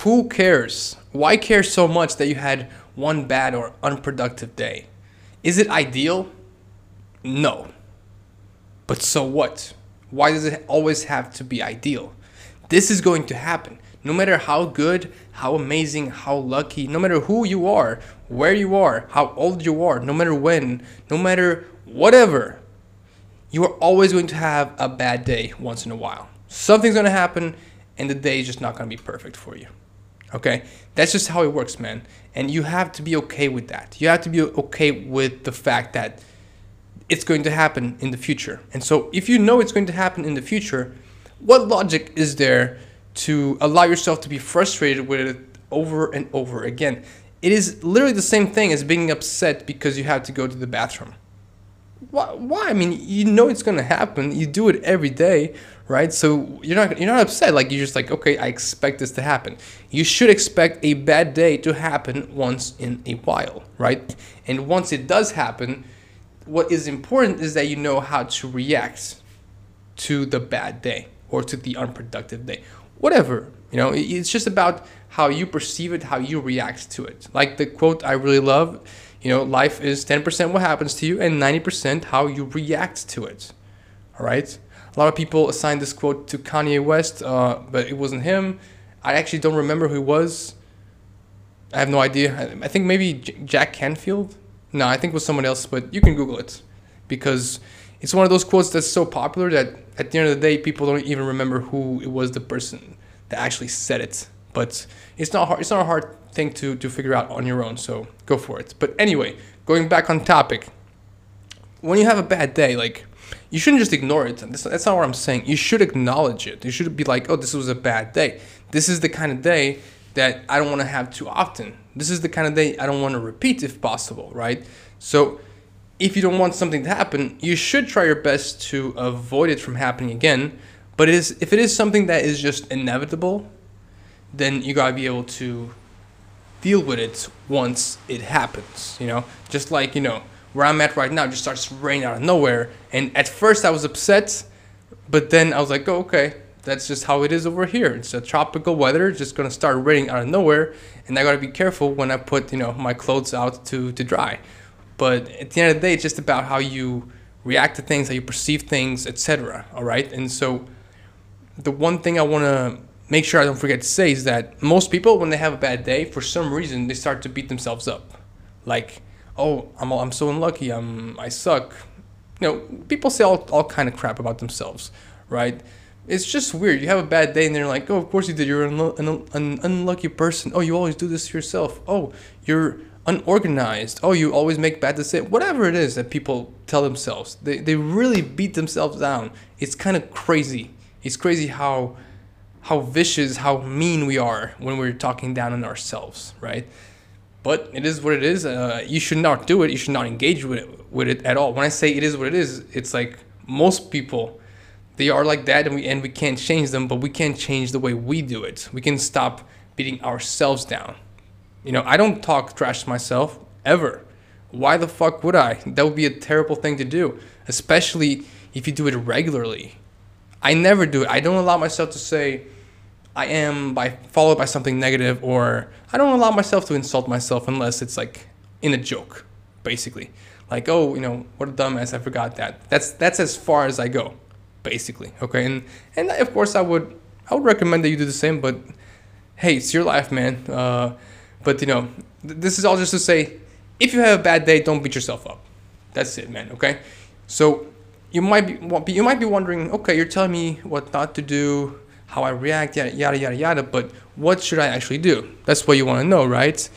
Who cares? Why care so much that you had one bad or unproductive day? Is it ideal? No. But so what? Why does it always have to be ideal? This is going to happen. No matter how good, how amazing, how lucky, no matter who you are, where you are, how old you are, no matter when, no matter whatever, you are always going to have a bad day once in a while. Something's going to happen and the day is just not going to be perfect for you. Okay? That's just how it works, man. And you have to be okay with that. You have to be okay with the fact that it's going to happen in the future. And so, if you know it's going to happen in the future, what logic is there to allow yourself to be frustrated with it over and over again? It is literally the same thing as being upset because you have to go to the bathroom. Why? why? I mean, you know it's going to happen. You do it every day, right? So you're not you're not upset. Like you're just like, okay, I expect this to happen. You should expect a bad day to happen once in a while, right? And once it does happen, what is important is that you know how to react to the bad day or to the unproductive day. Whatever, you know, it's just about how you perceive it, how you react to it. Like the quote I really love, you know, life is 10% what happens to you and 90% how you react to it. All right? A lot of people assign this quote to Kanye West, uh, but it wasn't him. I actually don't remember who it was. I have no idea. I think maybe Jack Canfield. No, I think it was someone else, but you can Google it because it's one of those quotes that's so popular that at the end of the day, people don't even remember who it was the person that actually said it. But it's not hard. It's not a hard thing to to figure out on your own. So go for it. But anyway, going back on topic, when you have a bad day, like you shouldn't just ignore it. That's, that's not what I'm saying. You should acknowledge it. You should be like, oh, this was a bad day. This is the kind of day that I don't want to have too often. This is the kind of day I don't want to repeat if possible, right? So if you don't want something to happen, you should try your best to avoid it from happening again. But it is, if it is something that is just inevitable, then you gotta be able to deal with it once it happens. You know, just like you know where I'm at right now, just starts raining out of nowhere. And at first I was upset, but then I was like, oh, okay, that's just how it is over here. It's a tropical weather, it's just gonna start raining out of nowhere, and I gotta be careful when I put you know my clothes out to to dry. But at the end of the day, it's just about how you react to things, how you perceive things, etc. All right, and so the one thing I want to make sure I don't forget to say is that most people, when they have a bad day, for some reason, they start to beat themselves up, like, "Oh, I'm I'm so unlucky. I'm I suck." You know, people say all all kind of crap about themselves, right? It's just weird. You have a bad day and they're like, "Oh, of course you did. You're an, an, an unlucky person. Oh, you always do this to yourself. Oh, you're unorganized. Oh, you always make bad decisions. Whatever it is that people tell themselves, they, they really beat themselves down. It's kind of crazy. It's crazy how how vicious, how mean we are when we're talking down on ourselves, right? But it is what it is. Uh, you should not do it. You should not engage with it, with it at all. When I say it is what it is, it's like most people they are like that and we and we can't change them but we can't change the way we do it we can stop beating ourselves down you know i don't talk trash to myself ever why the fuck would i that would be a terrible thing to do especially if you do it regularly i never do it i don't allow myself to say i am by followed by something negative or i don't allow myself to insult myself unless it's like in a joke basically like oh you know what a dumbass i forgot that that's that's as far as i go basically. Okay, and and of course I would I would recommend that you do the same. But hey, it's your life, man. Uh, but you know, th- this is all just to say, if you have a bad day, don't beat yourself up. That's it, man. Okay, so you might be you might be wondering, okay, you're telling me what not to do, how I react, yada yada yada yada. But what should I actually do? That's what you want to know, right?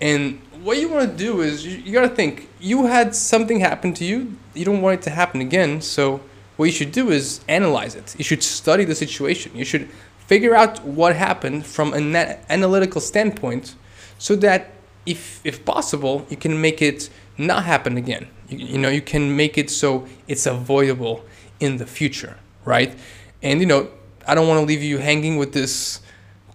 And what you want to do is you, you got to think you had something happen to you you don't want it to happen again so what you should do is analyze it. You should study the situation. You should figure out what happened from an analytical standpoint so that if if possible, you can make it not happen again. You, you know, you can make it so it's avoidable in the future, right? And you know, I don't want to leave you hanging with this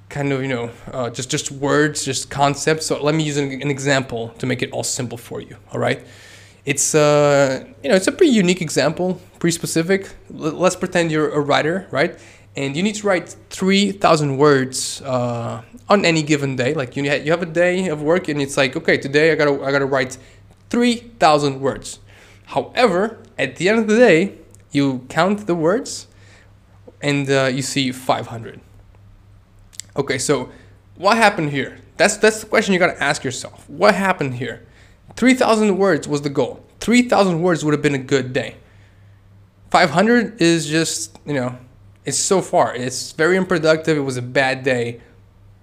kind of you know uh, just just words, just concepts. So let me use an, an example to make it all simple for you. All right it's uh, you know it's a pretty unique example, pretty specific. L- let's pretend you're a writer, right? and you need to write 3,000 words uh, on any given day. Like you, you have a day of work, and it's like, okay, today I gotta, I gotta write 3,000 words. However, at the end of the day, you count the words and uh, you see 500. Okay, so what happened here? That's that's the question you got to ask yourself. What happened here? 3,000 words was the goal. 3,000 words would have been a good day. 500 is just, you know, it's so far. It's very unproductive. It was a bad day,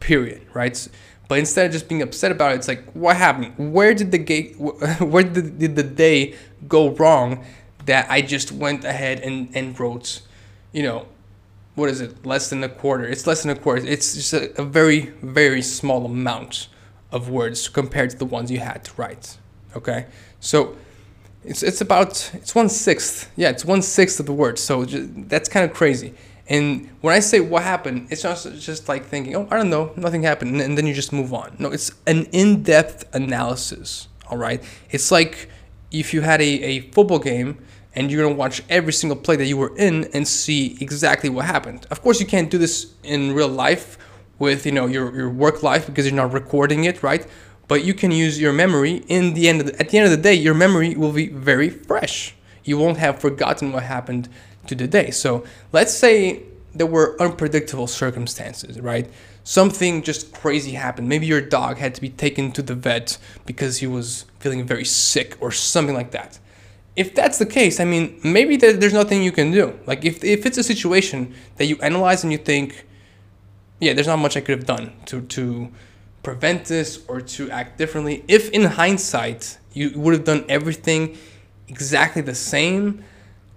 period, right? But instead of just being upset about it, it's like, what happened? Where did the gate, where did, did the day go wrong that I just went ahead and, and wrote, you know, what is it? Less than a quarter. It's less than a quarter. It's just a, a very, very small amount of words compared to the ones you had to write. Okay, so it's it's about it's one sixth. Yeah, it's one sixth of the words. So just, that's kind of crazy. And when I say what happened, it's not just like thinking, oh, I don't know, nothing happened, and then you just move on. No, it's an in-depth analysis. All right, it's like if you had a, a football game and you're gonna watch every single play that you were in and see exactly what happened. Of course, you can't do this in real life with you know your, your work life because you're not recording it, right? But you can use your memory. In the end, the, at the end of the day, your memory will be very fresh. You won't have forgotten what happened to the day. So let's say there were unpredictable circumstances, right? Something just crazy happened. Maybe your dog had to be taken to the vet because he was feeling very sick or something like that if that's the case, I mean, maybe there's nothing you can do. Like, if, if it's a situation that you analyze and you think, yeah, there's not much I could have done to, to prevent this or to act differently. If in hindsight you would have done everything exactly the same,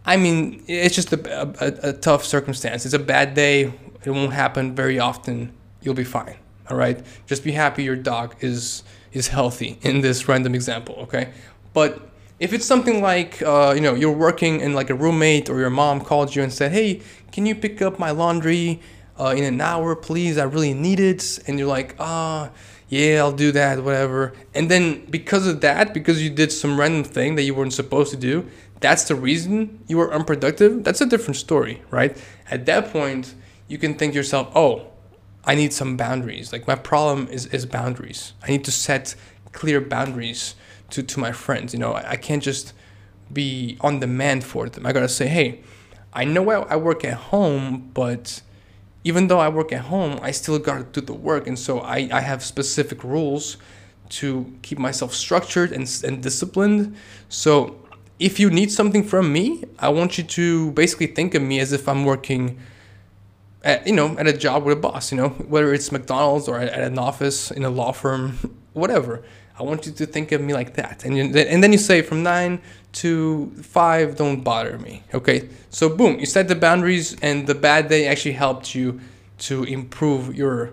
I mean, it's just a, a, a tough circumstance. It's a bad day. It won't happen very often. You'll be fine. All right. Just be happy your dog is is healthy in this random example. Okay. But if it's something like, uh, you know, you're working and like a roommate or your mom called you and said, hey, can you pick up my laundry uh, in an hour, please? I really need it. And you're like, ah, oh, yeah, I'll do that, whatever. And then because of that, because you did some random thing that you weren't supposed to do, that's the reason you were unproductive. That's a different story, right? At that point, you can think to yourself, oh, I need some boundaries. Like my problem is, is boundaries. I need to set clear boundaries to, to my friends. You know, I, I can't just be on demand for them. I gotta say, hey, I know I, I work at home, but even though I work at home, I still gotta do the work. And so I, I have specific rules to keep myself structured and, and disciplined. So if you need something from me, I want you to basically think of me as if I'm working at, you know, at a job with a boss, you know, whether it's McDonald's or at, at an office in a law firm, whatever. I want you to think of me like that. And, you, and then you say from nine to five, don't bother me. Okay. So boom, you set the boundaries and the bad day actually helped you to improve your,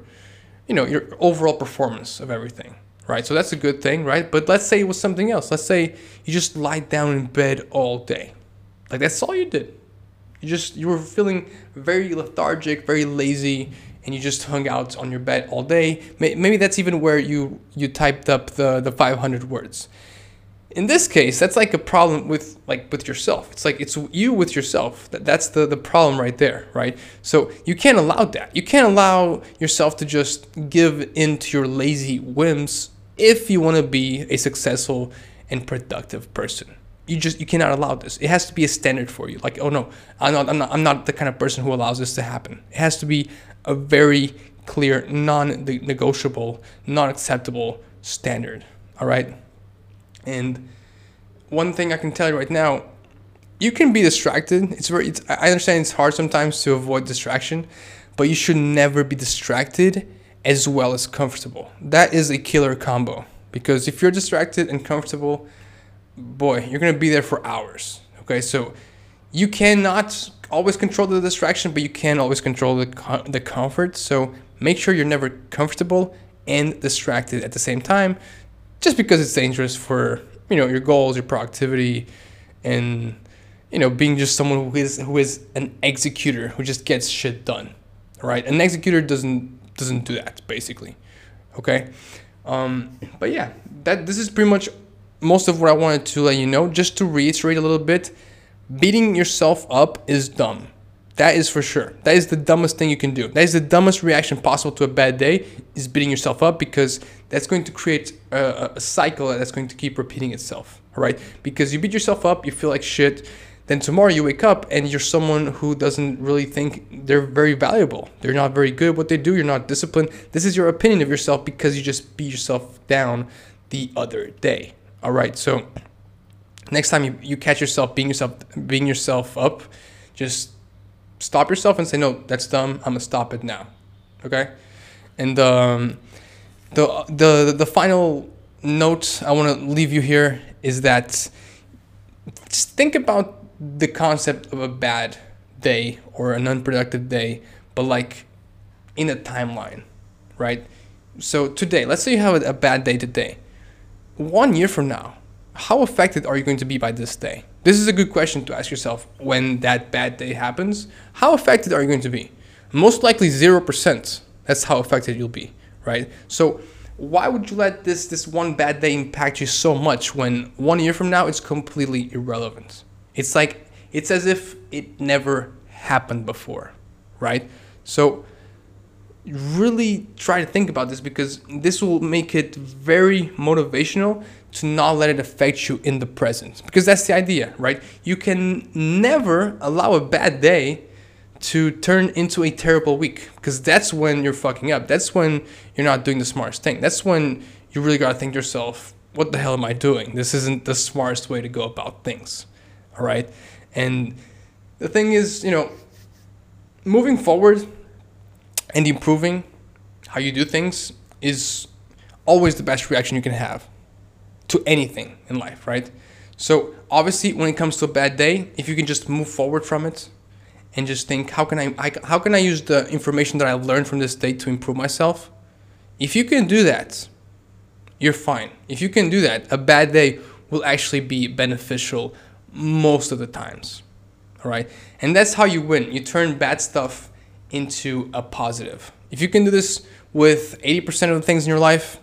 you know, your overall performance of everything. Right. So that's a good thing. Right. But let's say it was something else. Let's say you just lie down in bed all day. Like that's all you did. You just, you were feeling very lethargic, very lazy and you just hung out on your bed all day. Maybe that's even where you you typed up the the 500 words. In this case, that's like a problem with like with yourself. It's like it's you with yourself. That that's the the problem right there, right? So you can't allow that. You can't allow yourself to just give in to your lazy whims if you want to be a successful and productive person you just you cannot allow this. It has to be a standard for you. Like, oh no, I'm not I'm not I'm not the kind of person who allows this to happen. It has to be a very clear, non-negotiable, non-acceptable standard. All right. And one thing I can tell you right now, you can be distracted. It's very. It's, I understand it's hard sometimes to avoid distraction, but you should never be distracted as well as comfortable. That is a killer combo because if you're distracted and comfortable boy, you're gonna be there for hours. Okay, so you cannot always control the distraction, but you can always control the the comfort. So make sure you're never comfortable and distracted at the same time, just because it's dangerous for you know your goals, your productivity, and you know being just someone who is who is an executor who just gets shit done. Right, an executor doesn't doesn't do that basically. Okay, um, but yeah, that this is pretty much most of what I wanted to let you know. Just to reiterate a little bit, beating yourself up is dumb. That is for sure. That is the dumbest thing you can do. That is the dumbest reaction possible to a bad day is beating yourself up because that's going to create a, a cycle that's going to keep repeating itself. All right? Because you beat yourself up, you feel like shit. Then tomorrow you wake up and you're someone who doesn't really think they're very valuable. They're not very good at what they do. You're not disciplined. This is your opinion of yourself because you just beat yourself down the other day. All right? So next time you, you catch yourself being yourself beating yourself up, just stop yourself and say, no, that's dumb. I'm gonna stop it now. Okay. And um, the the the final note I want to leave you here is that just think about the concept of a bad day or an unproductive day, but like in a timeline, right? So today, let's say you have a bad day today. One year from now, how affected are you going to be by this day? This is a good question to ask yourself when that bad day happens. How affected are you going to be? Most likely 0%. That's how affected you'll be, right? So why would you let this this one bad day impact you so much when one year from now it's completely irrelevant? It's like it's as if it never happened before, right? So really try to think about this because this will make it very motivational to not let it affect you in the present. Because that's the idea right? You can never allow a bad day to turn into a terrible week. Because that's when you're fucking up. That's when you're not doing the smartest thing. That's when you really got to think to yourself what the hell am i doing? This isn't the smartest way to go about things. All right? And the thing is you know moving forward and improving how you do things is always the best reaction you can have to anything in life, right? So obviously, when it comes to a bad day, if you can just move forward from it and just think, how can I, I how can I use the information that I learned from this day to improve myself? If you can do that, you're fine. If you can do that, a bad day will actually be beneficial most of the times. All right, and that's how you win. You turn bad stuff into a positive. If you can do this with 80% of the things in your life,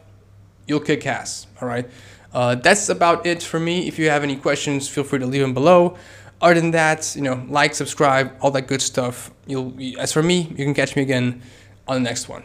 you'll kick ass. All right. Uh, that's about it for me. If you have any questions, feel free to leave them below. Other than that, you know, like, subscribe, all that good stuff. You'll. As for me, you can catch me again on the next one.